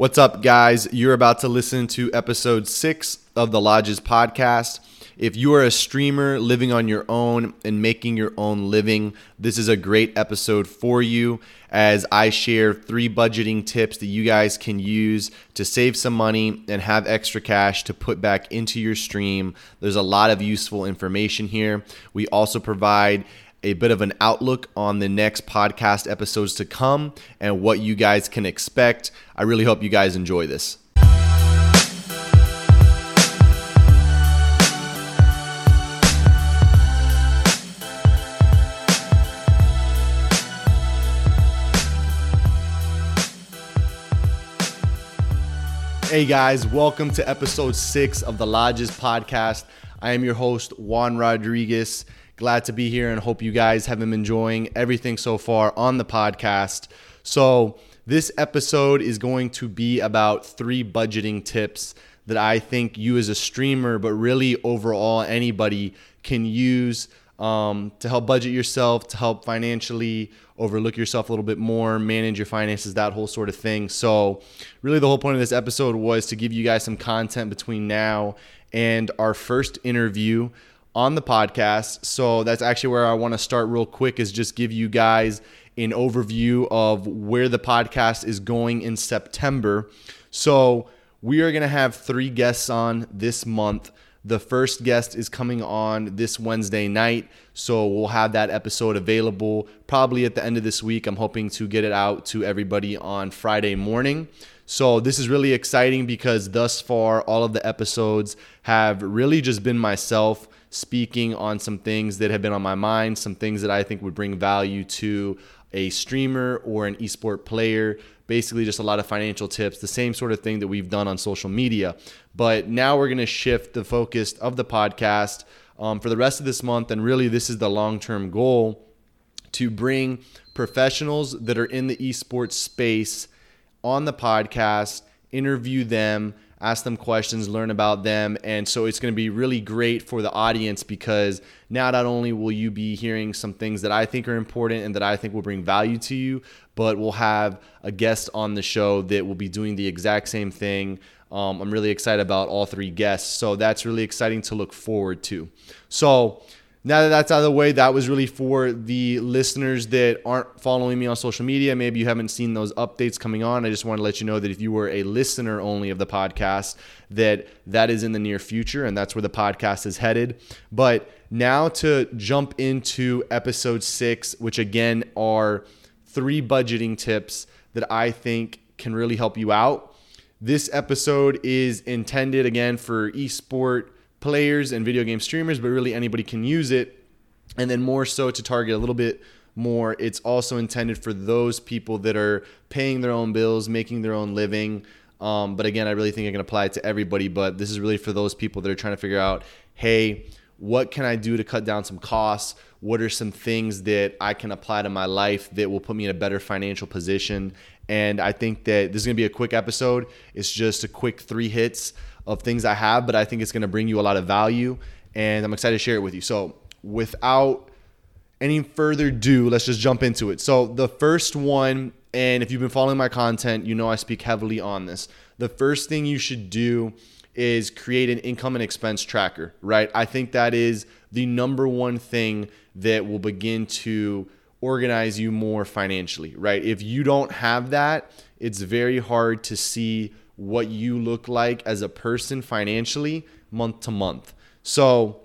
What's up, guys? You're about to listen to episode six of the Lodgz podcast. If you are a streamer living on your own and making your own living, this is a great episode for you as I share three budgeting tips that you guys can use to save some money and have extra cash to put back into your stream. There's a lot of useful information here. We also provide a bit of an outlook on the next podcast episodes to come and what you guys can expect. I really hope you guys enjoy this. Hey guys, welcome to episode six of the Lodgz podcast. I am your host, Juan Rodriguez. Glad to be here and hope you guys have been enjoying everything so far on the podcast. So, this episode is going to be about three budgeting tips that I think you as a streamer, but really overall anybody can use um, to help budget yourself, to help financially overlook yourself a little bit more, manage your finances, that whole sort of thing. So, really, the whole point of this episode was to give you guys some content between now and our first interview on the podcast. So that's actually where I want to start real quick is just give you guys an overview of where the podcast is going in September. So we are going to have three guests on this month. The first guest is coming on this Wednesday night. So we'll have that episode available probably at the end of this week. I'm hoping to get it out to everybody on Friday morning. So this is really exciting because thus far, all of the episodes have really just been myself speaking on some things that have been on my mind, some things that I think would bring value to a streamer or an esport player. Basically, just a lot of financial tips, the same sort of thing that we've done on social media. But now we're going to shift the focus of the podcast um, for the rest of this month. And really, this is the long term goal to bring professionals that are in the esports space on the podcast, interview them ask them questions, learn about them. And so it's going to be really great for the audience because now not only will you be hearing some things that I think are important and that I think will bring value to you, but we'll have a guest on the show that will be doing the exact same thing. Um, I'm really excited about all three guests. So that's really exciting to look forward to. So, now that that's out of the way, that was really for the listeners that aren't following me on social media. Maybe you haven't seen those updates coming on. I just want to let you know that if you were a listener only of the podcast, that that is in the near future and that's where the podcast is headed. But now to jump into episode six, which again are three budgeting tips that I think can really help you out. This episode is intended again for esport players and video game streamers, but really anybody can use it. And then more so to target a little bit more, it's also intended for those people that are paying their own bills, making their own living. Um, but again, I really think I can apply it to everybody. But this is really for those people that are trying to figure out, hey, what can I do to cut down some costs? What are some things that I can apply to my life that will put me in a better financial position? And I think that this is going to be a quick episode. It's just a quick three hits of things I have, but I think it's going to bring you a lot of value. And I'm excited to share it with you. So, without any further ado, let's just jump into it. So, the first one, and if you've been following my content, you know I speak heavily on this. The first thing you should do is create an income and expense tracker, right? I think that is the number one thing that will begin to organize you more financially, right? If you don't have that, it's very hard to see what you look like as a person financially month to month. So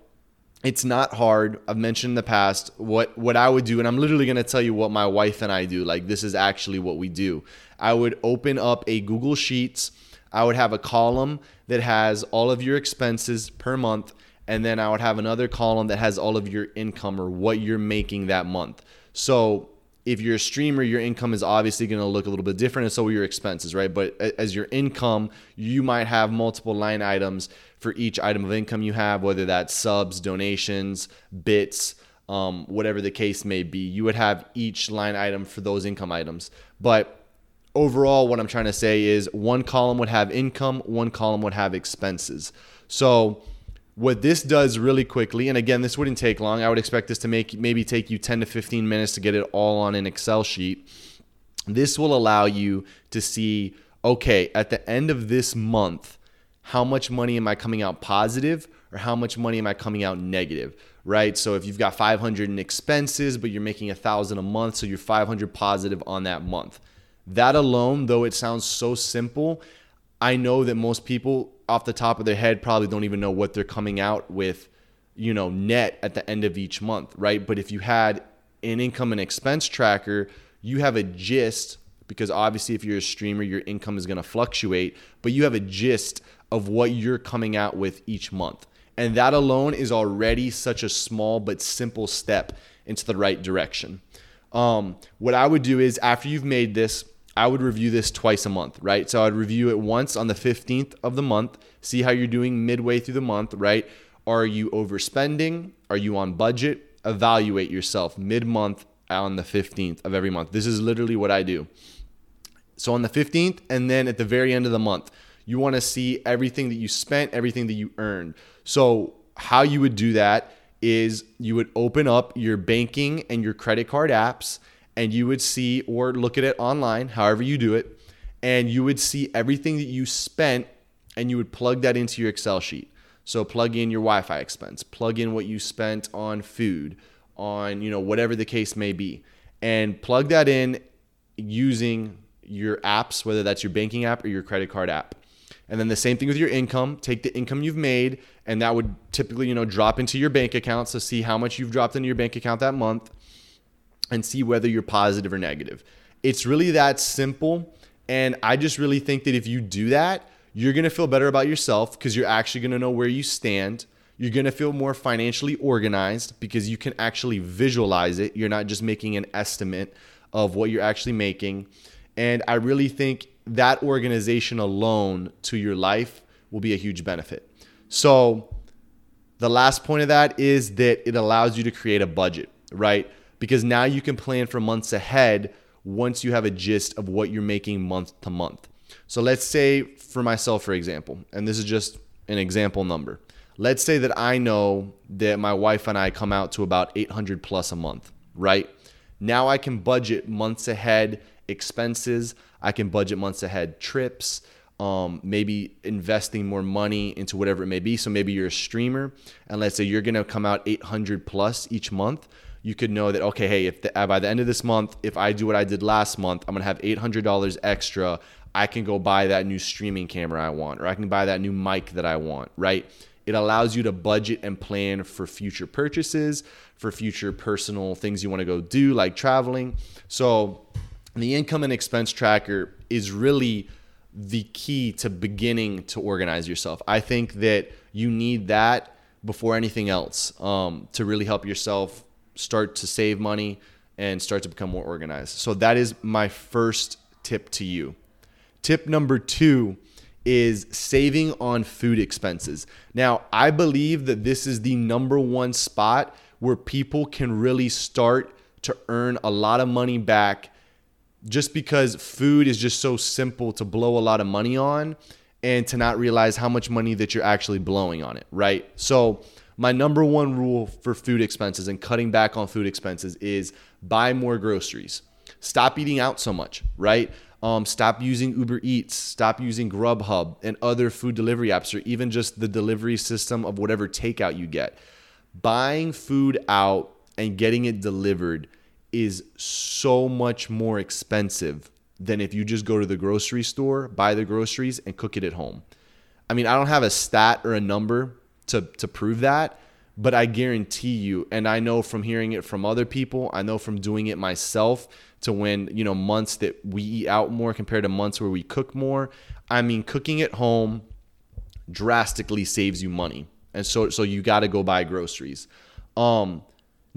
it's not hard. I've mentioned in the past what what I would do, and I'm literally gonna tell you what my wife and I do. Like this is actually what we do. I would open up a Google Sheets. I would have a column that has all of your expenses per month, and then I would have another column that has all of your income or what you're making that month. So if you're a streamer, your income is obviously going to look a little bit different, and so are your expenses, right? But as your income, you might have multiple line items for each item of income you have, whether that's subs, donations, bits, um, whatever the case may be. You would have each line item for those income items. But overall, what I'm trying to say is one column would have income, one column would have expenses. So what this does really quickly, and again, this wouldn't take long. I would expect this to make maybe take you 10 to 15 minutes to get it all on an Excel sheet. This will allow you to see okay, at the end of this month, how much money am I coming out positive or how much money am I coming out negative? Right. So if you've got 500 in expenses, but you're making a thousand a month, so you're 500 positive on that month. That alone, though it sounds so simple, I know that most people off the top of their head probably don't even know what they're coming out with, you know, net at the end of each month, right? But if you had an income and expense tracker, you have a gist because obviously if you're a streamer, your income is going to fluctuate, but you have a gist of what you're coming out with each month. And that alone is already such a small but simple step into the right direction. Um, what I would do is after you've made this, I would review this twice a month, right? So I'd review it once on the 15th of the month, see how you're doing midway through the month, right? Are you overspending? Are you on budget? Evaluate yourself mid month on the 15th of every month. This is literally what I do. So on the 15th, and then at the very end of the month, you want to see everything that you spent, everything that you earned. So, how you would do that is you would open up your banking and your credit card apps, and you would see or look at it online, however you do it, and you would see everything that you spent, and you would plug that into your Excel sheet. So, plug in your Wi Fi expense, plug in what you spent on food, on you know whatever the case may be, and plug that in using your apps, whether that's your banking app or your credit card app. And then the same thing with your income. Take the income you've made, and that would typically, you know, drop into your bank account. So see how much you've dropped into your bank account that month and see whether you're positive or negative. It's really that simple. And I just really think that if you do that, you're gonna feel better about yourself because you're actually gonna know where you stand. You're gonna feel more financially organized because you can actually visualize it. You're not just making an estimate of what you're actually making. And I really think that organization alone to your life will be a huge benefit. So, the last point of that is that it allows you to create a budget, right? Because now you can plan for months ahead once you have a gist of what you're making month to month. So, let's say for myself, for example, and this is just an example number. Let's say that I know that my wife and I come out to about 800 plus a month, right? Now I can budget months ahead expenses. I can budget months ahead trips, um, maybe investing more money into whatever it may be. So maybe you're a streamer, and let's say you're gonna come out 800 plus each month. You could know that okay, hey, if the, by the end of this month, if I do what I did last month, I'm gonna have $800 extra. I can go buy that new streaming camera I want, or I can buy that new mic that I want, right? It allows you to budget and plan for future purchases, for future personal things you want to go do, like traveling. So the income and expense tracker is really the key to beginning to organize yourself. I think that you need that before anything else um, to really help yourself start to save money and start to become more organized. So that is my first tip to you. Tip number two is saving on food expenses. Now, I believe that this is the number one spot where people can really start to earn a lot of money back just because food is just so simple to blow a lot of money on and to not realize how much money that you're actually blowing on it, right? So, my number one rule for food expenses and cutting back on food expenses is buy more groceries. Stop eating out so much, right? Um, stop using Uber Eats, stop using Grubhub and other food delivery apps, or even just the delivery system of whatever takeout you get. Buying food out and getting it delivered is so much more expensive than if you just go to the grocery store, buy the groceries, and cook it at home. I mean, I don't have a stat or a number to, to prove that, but I guarantee you, and I know from hearing it from other people, I know from doing it myself to when, you know, months that we eat out more compared to months where we cook more. I mean, cooking at home drastically saves you money. And so so you got to go buy groceries. Um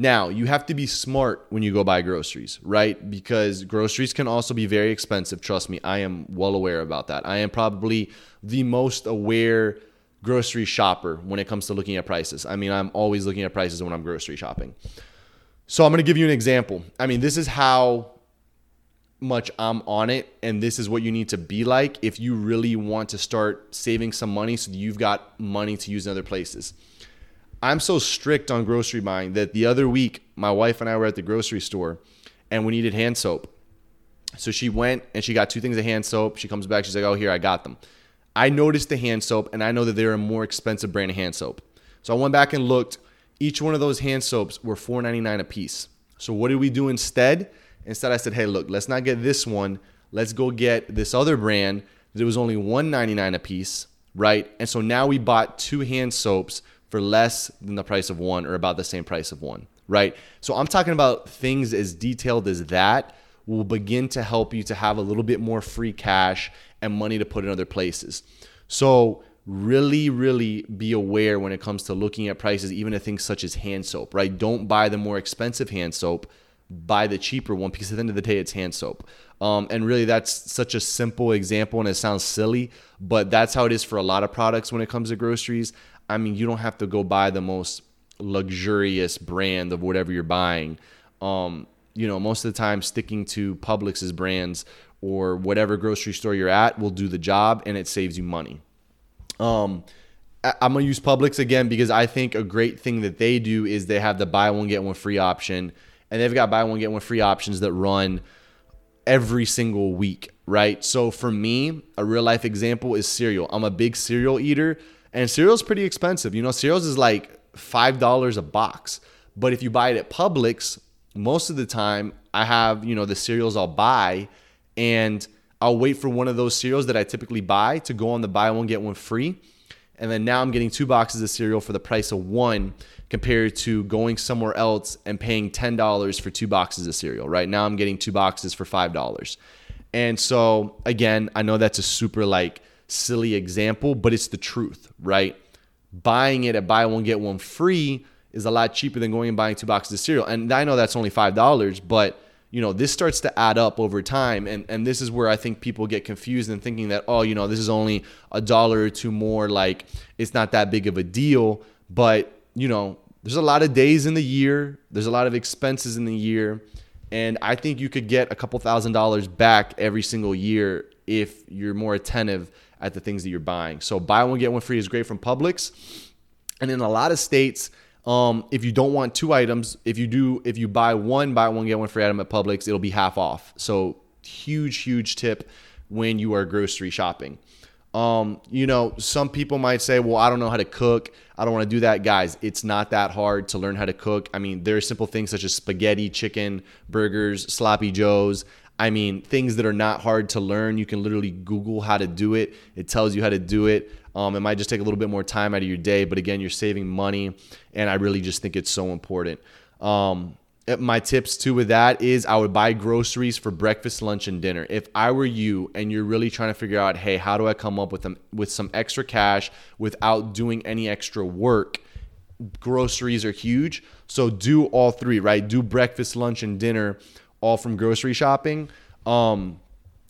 now, you have to be smart when you go buy groceries, right? Because groceries can also be very expensive. Trust me, I am well aware about that. I am probably the most aware grocery shopper when it comes to looking at prices. I mean, I'm always looking at prices when I'm grocery shopping. So, I'm going to give you an example. I mean, this is how much I'm on it, and this is what you need to be like if you really want to start saving some money so you've got money to use in other places. I'm so strict on grocery buying that the other week my wife and I were at the grocery store and we needed hand soap. So she went and she got two things of hand soap. She comes back. She's like, "Oh, here, I got them." I noticed the hand soap, and I know that they're a more expensive brand of hand soap. So I went back and looked. Each one of those hand soaps were $4.99 a piece. So what did we do instead? Instead, I said, "Hey, look, let's not get this one. Let's go get this other brand that was only $1.99 a piece, right?" And so now we bought two hand soaps for less than the price of one, or about the same price of one, right? So I'm talking about things as detailed as that will begin to help you to have a little bit more free cash and money to put in other places. So really, really be aware when it comes to looking at prices, even at things such as hand soap, right? Don't buy the more expensive hand soap, buy the cheaper one because at the end of the day, it's hand soap. Um, and really, that's such a simple example and it sounds silly, but that's how it is for a lot of products when it comes to groceries. I mean, you don't have to go buy the most luxurious brand of whatever you're buying. Um, you know, most of the time sticking to Publix's brands or whatever grocery store you're at will do the job and it saves you money. Um, I'm gonna use Publix again because I think a great thing that they do is they have the buy one get one free option, and they've got buy one get one free options that run every single week, right? So for me, a real life example is cereal. I'm a big cereal eater, and cereal's pretty expensive. You know, cereals is like five dollars a box, but if you buy it at Publix, most of the time I have, you know, the cereals I'll buy and I'll wait for one of those cereals that I typically buy to go on the buy one get one free. And then now I'm getting two boxes of cereal for the price of one compared to going somewhere else and paying $10 for two boxes of cereal. Right now I'm getting two boxes for $5. And so again, I know that's a super like silly example, but it's the truth, right? Buying it at buy one get one free is a lot cheaper than going and buying two boxes of cereal. And I know that's only five dollars, but you know this starts to add up over time. And and this is where i think people get confused and thinking that oh you know this is only a dollar or two more like it's not that big of a deal. But you know there's a lot of days in the year. There's a lot of expenses in the year. And i think you could get a couple thousand dollars back every single year if you're more attentive at the things that you're buying. So buy one get one free is great from publix. And in a lot of states um, if you don't want two items, if you do, if you buy one, buy one get one free item at Publix, it'll be half off. So huge, huge tip when you are grocery shopping. Um, you know, some people might say, well, I don't know how to cook. I don't want to do that. Guys, it's not that hard to learn how to cook. I mean, there are simple things such as spaghetti, chicken, burgers, sloppy joes. I mean, things that are not hard to learn. You can literally Google how to do it. It tells you how to do it. Um, it might just take a little bit more time out of your day, but again, you're saving money, and I really just think it's so important. Um, eh, my tips too with that is I would buy groceries for breakfast, lunch, and dinner. If I were you and you're really trying to figure out, hey, how do I come up with them with some extra cash without doing any extra work? Groceries are huge, so do all three. Right, do breakfast, lunch, and dinner all from grocery shopping, um,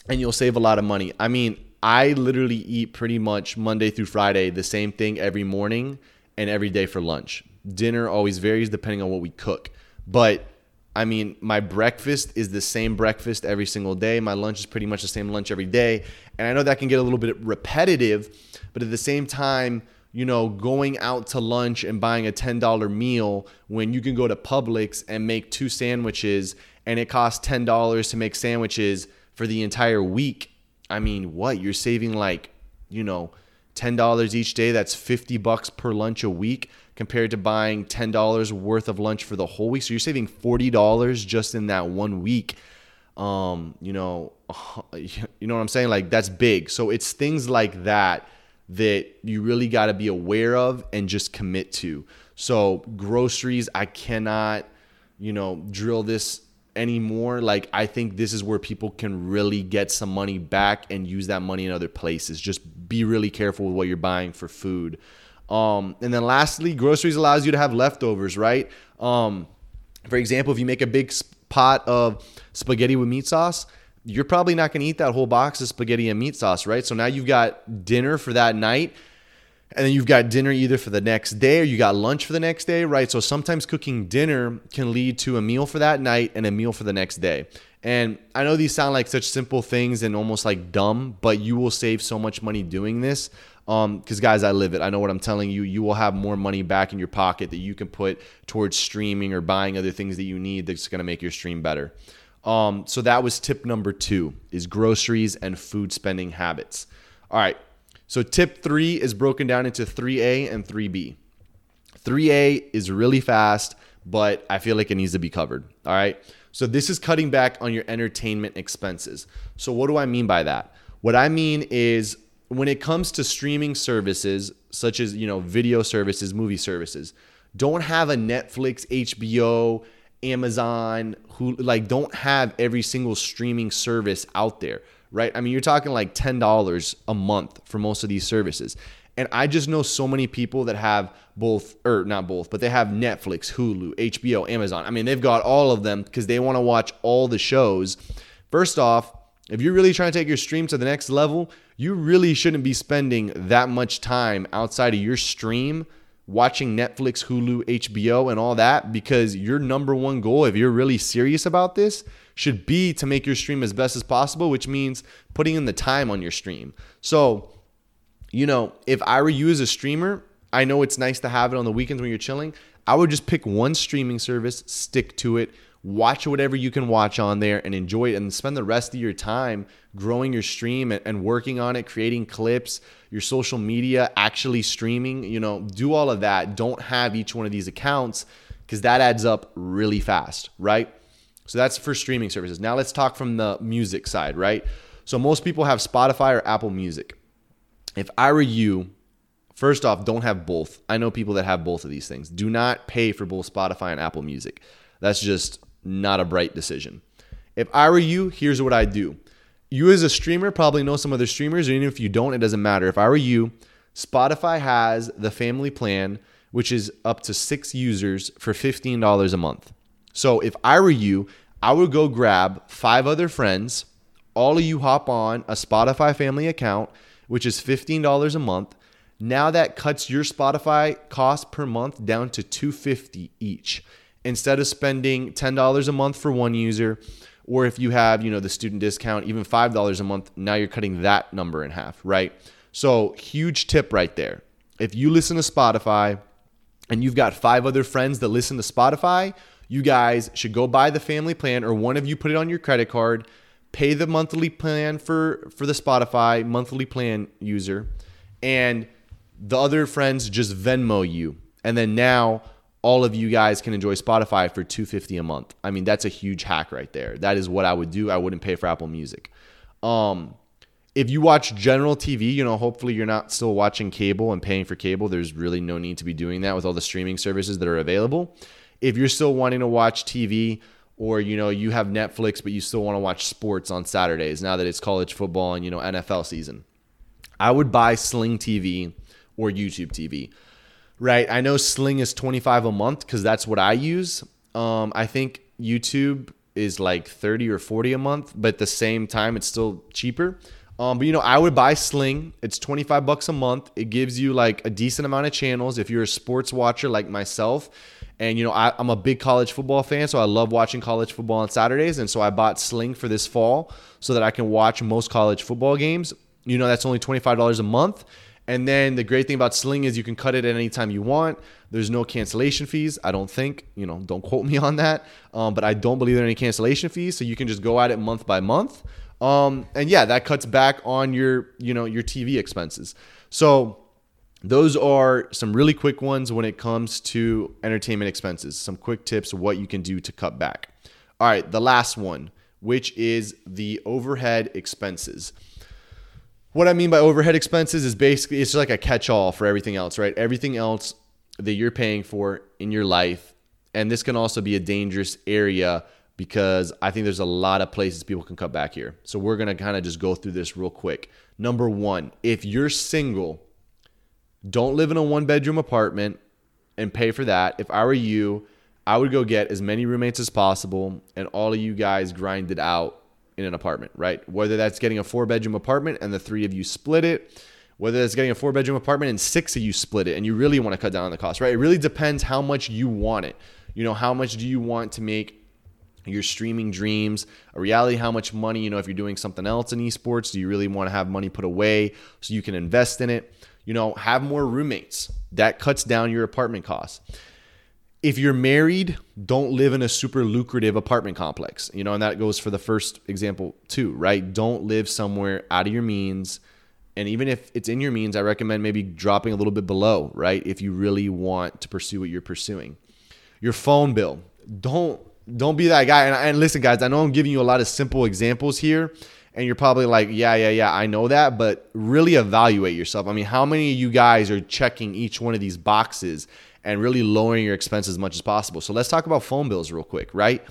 and you'll save a lot of money. I mean, I literally eat pretty much Monday through Friday the same thing every morning and every day for lunch. Dinner always varies depending on what we cook. But I mean, my breakfast is the same breakfast every single day. My lunch is pretty much the same lunch every day. And I know that can get a little bit repetitive, but at the same time, you know, going out to lunch and buying a $10 meal when you can go to Publix and make two sandwiches and it costs $10 to make sandwiches for the entire week I mean, what? You're saving like, you know, $10 each day. That's 50 bucks per lunch a week compared to buying $10 worth of lunch for the whole week. So you're saving $40 just in that one week. Um, you know, you know what I'm saying? Like that's big. So it's things like that that you really got to be aware of and just commit to. So groceries, I cannot, you know, drill this anymore. Like I think this is where people can really get some money back and use that money in other places. Just be really careful with what you're buying for food. Um, and then lastly, groceries allows you to have leftovers, right? Um, for example, if you make a big pot of spaghetti with meat sauce, you're probably not going to eat that whole box of spaghetti and meat sauce, right? So now you've got dinner for that night and then you've got dinner either for the next day or you got lunch for the next day, right? So sometimes cooking dinner can lead to a meal for that night and a meal for the next day. And I know these sound like such simple things and almost like dumb, but you will save so much money doing this. Um, because guys, I live it. I know what I'm telling you. You will have more money back in your pocket that you can put towards streaming or buying other things that you need that's going to make your stream better. Um, so that was tip number two is groceries and food spending habits. All right. So tip three is broken down into 3A and 3B. 3A is really fast, but I feel like it needs to be covered. All right. So this is cutting back on your entertainment expenses. So what do I mean by that? What I mean is when it comes to streaming services such as, you know, video services, movie services, don't have a Netflix, HBO, Amazon, who like don't have every single streaming service out there, right? I mean, you're talking like $10 a month for most of these services. And I just know so many people that have both, or not both, but they have Netflix, Hulu, HBO, Amazon. I mean, they've got all of them because they want to watch all the shows. First off, if you're really trying to take your stream to the next level, you really shouldn't be spending that much time outside of your stream watching Netflix, Hulu, HBO, and all that because your number one goal, if you're really serious about this, should be to make your stream as best as possible, which means putting in the time on your stream. So, you know, if I were you as a streamer, I know it's nice to have it on the weekends when you're chilling. I would just pick one streaming service, stick to it, watch whatever you can watch on there and enjoy it and spend the rest of your time growing your stream and, working on it, creating clips, your social media, actually streaming, you know, do all of that. Don't have each one of these accounts because that adds up really fast, right? So that's for streaming services. Now let's talk from the music side, right? So most people have Spotify or Apple Music if I were you, first off, don't have both. I know people that have both of these things. Do not pay for both Spotify and Apple Music. That's just not a bright decision. If I were you, here's what I'd do. You as a streamer probably know some other streamers, or even if you don't, it doesn't matter. If I were you, Spotify has the family plan, which is up to six users for $15 a month. So if I were you, I would go grab five other friends. All of you hop on a Spotify family account which is $15 a month. Now that cuts your Spotify cost per month down to 250 each. Instead of spending $10 a month for one user, or if you have, you know, the student discount, even $5 a month, now you're cutting that number in half, right? So, huge tip right there. If you listen to Spotify and you've got five other friends that listen to Spotify, you guys should go buy the family plan or one of you put it on your credit card pay the monthly plan for for the Spotify monthly plan user, and the other friends just Venmo you, and then now all of you guys can enjoy Spotify for 250 a month. I mean, that's a huge hack right there. That is what I would do. I wouldn't pay for Apple Music. Um, if you watch general TV, you know, hopefully you're not still watching cable and paying for cable. There's really no need to be doing that with all the streaming services that are available. If you're still wanting to watch TV, or you know you have Netflix but you still want to watch sports on Saturdays now that it's college football and you know NFL season. I would buy Sling TV or YouTube TV. Right? I know Sling is 25 a month cuz that's what I use. Um, I think YouTube is like 30 or 40 a month, but at the same time it's still cheaper. Um, but you know, I would buy Sling. It's 25 bucks a month. It gives you like a decent amount of channels if you're a sports watcher like myself and you know, I, am a big college football fan, so I love watching college football on Saturdays. And so I bought Sling for this fall so that I can watch most college football games. You know, that's only $25 a month. And then the great thing about Sling is you can cut it at any time you want. There's no cancellation fees. I don't think, you know, don't quote me on that. Um, but I don't believe there are any cancellation fees. So you can just go at it month by month. Um, and yeah, that cuts back on your, you know, your TV expenses. So those are some really quick ones when it comes to entertainment expenses. Some quick tips what you can do to cut back. All right, the last one, which is the overhead expenses. What I mean by overhead expenses is basically it's like a catch all for everything else, right? Everything else that you're paying for in your life. And this can also be a dangerous area because I think there's a lot of places people can cut back here. So we're going to kind of just go through this real quick. Number one, if you're single, don't live in a one bedroom apartment and pay for that. If I were you, I would go get as many roommates as possible and all of you guys grind it out in an apartment, right? Whether that's getting a four bedroom apartment and the three of you split it, whether that's getting a four bedroom apartment and six of you split it and you really want to cut down on the cost, right? It really depends how much you want it. You know, how much do you want to make your streaming dreams a reality? How much money, you know, if you're doing something else in esports, do you really want to have money put away so you can invest in it? You know, have more roommates. That cuts down your apartment costs. if you're married, don't live in a super lucrative apartment complex. You know, and that goes for the first example too, right? Don't live somewhere out of your means. And even if it's in your means, I recommend maybe dropping a little bit below, right? If you really want to pursue what you're pursuing. Your phone bill. Don't don't be that guy. And, and listen, guys, I know I'm giving you a lot of simple examples here, and you're probably like, yeah, yeah, yeah, I know that, but really evaluate yourself. I mean, how many of you guys are checking each one of these boxes and really lowering your expenses as much as possible? So let's talk about phone bills real quick, right?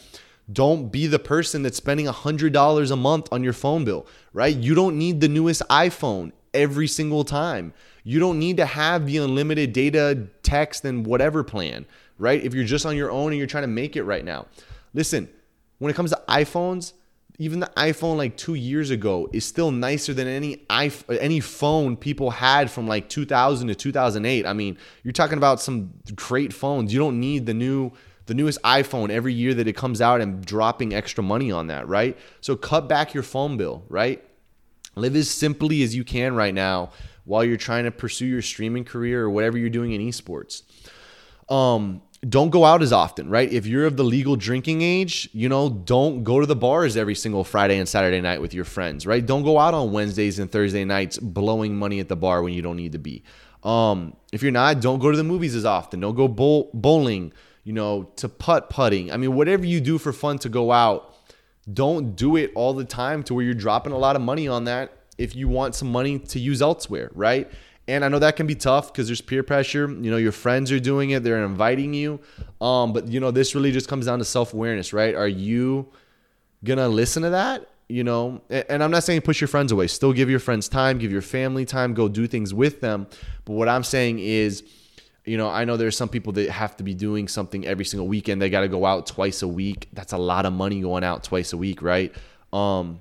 Don't be the person that's spending $100 a month on your phone bill, right? You don't need the newest iPhone every single time. You don't need to have the unlimited data, text, and whatever plan, right? If you're just on your own and you're trying to make it right now. Listen, when it comes to iPhones, even the iPhone like two years ago is still nicer than any iPhone, any phone people had from like 2000 to 2008. I mean, you're talking about some great phones. You don't need the new the newest iPhone every year that it comes out and dropping extra money on that, right? So cut back your phone bill, right? Live as simply as you can right now while you're trying to pursue your streaming career or whatever you're doing in esports. Um, don't go out as often, right? If you're of the legal drinking age, you know, don't go to the bars every single Friday and Saturday night with your friends, right? Don't go out on Wednesdays and Thursday nights blowing money at the bar when you don't need to be. Um, if you're not, don't go to the movies as often. Don't go bowl- bowling, you know, to putt putting. I mean, whatever you do for fun to go out, don't do it all the time to where you're dropping a lot of money on that if you want some money to use elsewhere, right? And I know that can be tough because there's peer pressure. You know, your friends are doing it, they're inviting you. Um, but you know, this really just comes down to self-awareness, right? Are you gonna listen to that? You know, and I'm not saying push your friends away. Still give your friends time, give your family time, go do things with them. But what I'm saying is, you know, I know there's some people that have to be doing something every single weekend. They got to go out twice a week. That's a lot of money going out twice a week, right? Um,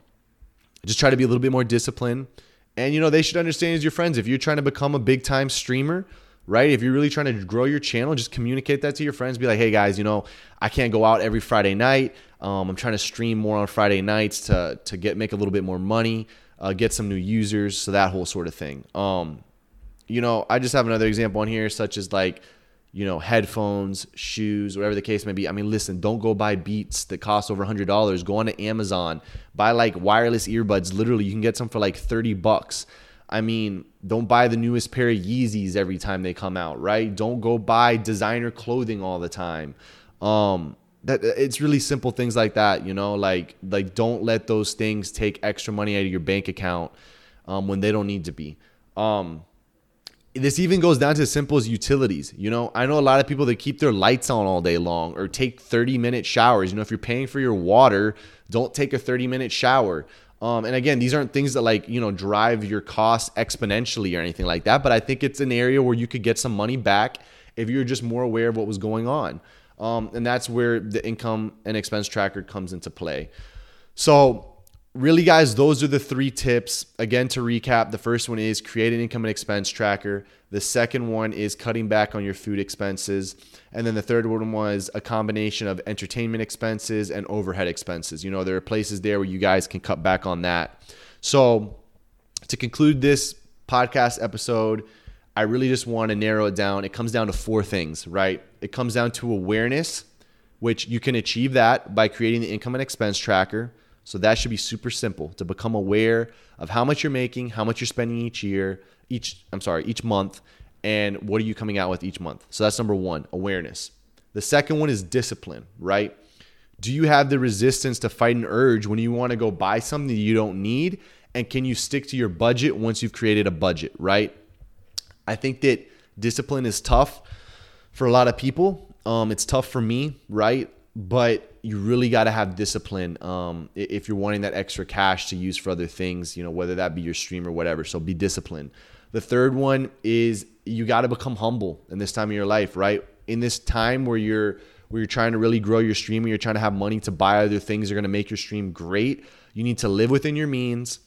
just try to be a little bit more disciplined and you know, they should understand as your friends. If you're trying to become a big time streamer, right? If you're really trying to grow your channel, just communicate that to your friends. Be like, hey guys, you know, I can't go out every Friday night. Um, I'm trying to stream more on Friday nights to to get make a little bit more money, uh, get some new users, so that whole sort of thing. Um, you know, I just have another example on here, such as like you know, headphones, shoes, whatever the case may be. I mean, listen, don't go buy Beats that cost over $100. Go on to Amazon, buy like wireless earbuds. Literally, you can get some for like 30 bucks. I mean, don't buy the newest pair of Yeezys every time they come out, right? Don't go buy designer clothing all the time. Um, that it's really simple things like that, you know, like like don't let those things take extra money out of your bank account um, when they don't need to be. Um, this even goes down to as simple as utilities. You know, I know a lot of people that keep their lights on all day long or take 30 minute showers. You know, if you're paying for your water, don't take a 30 minute shower. Um, and again, these aren't things that like, you know, drive your costs exponentially or anything like that. But I think it's an area where you could get some money back if you're just more aware of what was going on. Um, and that's where the income and expense tracker comes into play. So, really, guys, those are the three tips. Again, to recap, the first one is create an income and expense tracker. The second one is cutting back on your food expenses. And then the third one was a combination of entertainment expenses and overhead expenses. You know, there are places there where you guys can cut back on that. So, to conclude this podcast episode, I really just want to narrow it down. It comes down to four things, right? It comes down to awareness, which you can achieve that by creating the income and expense tracker. So that should be super simple to become aware of how much you're making, how much you're spending each year, each I'm sorry, each month, and what are you coming out with each month. So that's number 1, awareness. The second one is discipline, right? Do you have the resistance to fight an urge when you want to go buy something that you don't need? And can you stick to your budget once you've created a budget, right? I think that discipline is tough for a lot of people. Um, it's tough for me, right? But you really got to have discipline um, if you're wanting that extra cash to use for other things, you know, whether that be your stream or whatever. So be disciplined. The third one is you got to become humble in this time of your life, right? In this time where you're where you're trying to really grow your stream and you're trying to have money to buy other things that are going to make your stream great, you need to live within your means.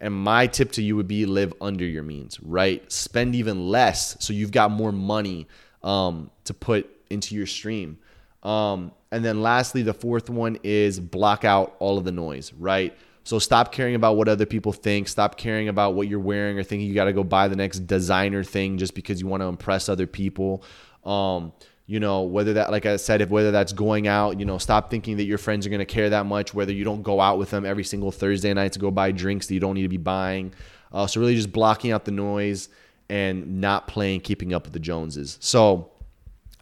And my tip to you would be live under your means, right? Spend even less so you've got more money um, to put into your stream. Um, and then lastly, the fourth one is block out all of the noise, right? So stop caring about what other people think. Stop caring about what you're wearing or thinking you got to go buy the next designer thing just because you want to impress other people. Um, you know whether that like i said if whether that's going out you know stop thinking that your friends are going to care that much whether you don't go out with them every single thursday night to go buy drinks that you don't need to be buying uh, so really just blocking out the noise and not playing keeping up with the joneses so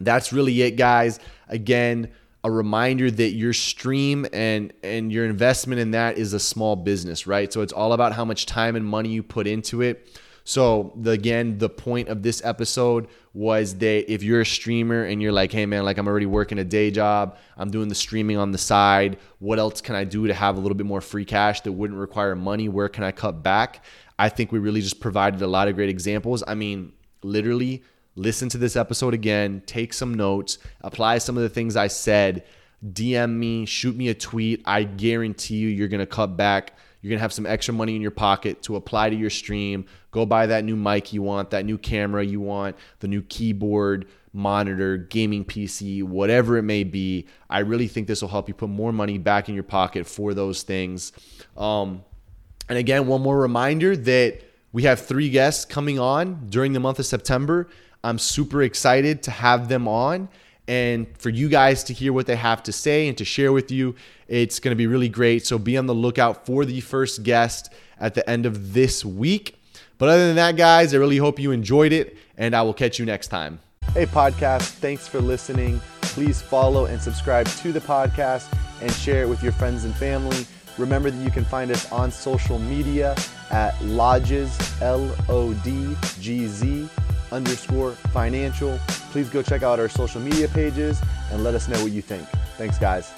that's really it guys again a reminder that your stream and and your investment in that is a small business right so it's all about how much time and money you put into it so the, again, the point of this episode was that if you're a streamer and you're like, hey man, like I'm already working a day job, I'm doing the streaming on the side. What else can I do to have a little bit more free cash that wouldn't require money? Where can I cut back? I think we really just provided a lot of great examples. I mean, literally listen to this episode again, take some notes, apply some of the things I said, DM me, shoot me a tweet. I guarantee you, you're going to cut back you're going to have some extra money in your pocket to apply to your stream. Go buy that new mic you want, that new camera you want, the new keyboard, monitor, gaming PC, whatever it may be. I really think this will help you put more money back in your pocket for those things. Um, and again, one more reminder that we have three guests coming on during the month of September. I'm super excited to have them on and for you guys to hear what they have to say and to share with you. It's going to be really great. So be on the lookout for the first guest at the end of this week. But other than that, guys, I really hope you enjoyed it, and I will catch you next time. Hey, podcast, thanks for listening. Please follow and subscribe to the podcast and share it with your friends and family. Remember that you can find us on social media at Lodgz, L O D G Z underscore financial. Please go check out our social media pages and let us know what you think. Thanks, guys.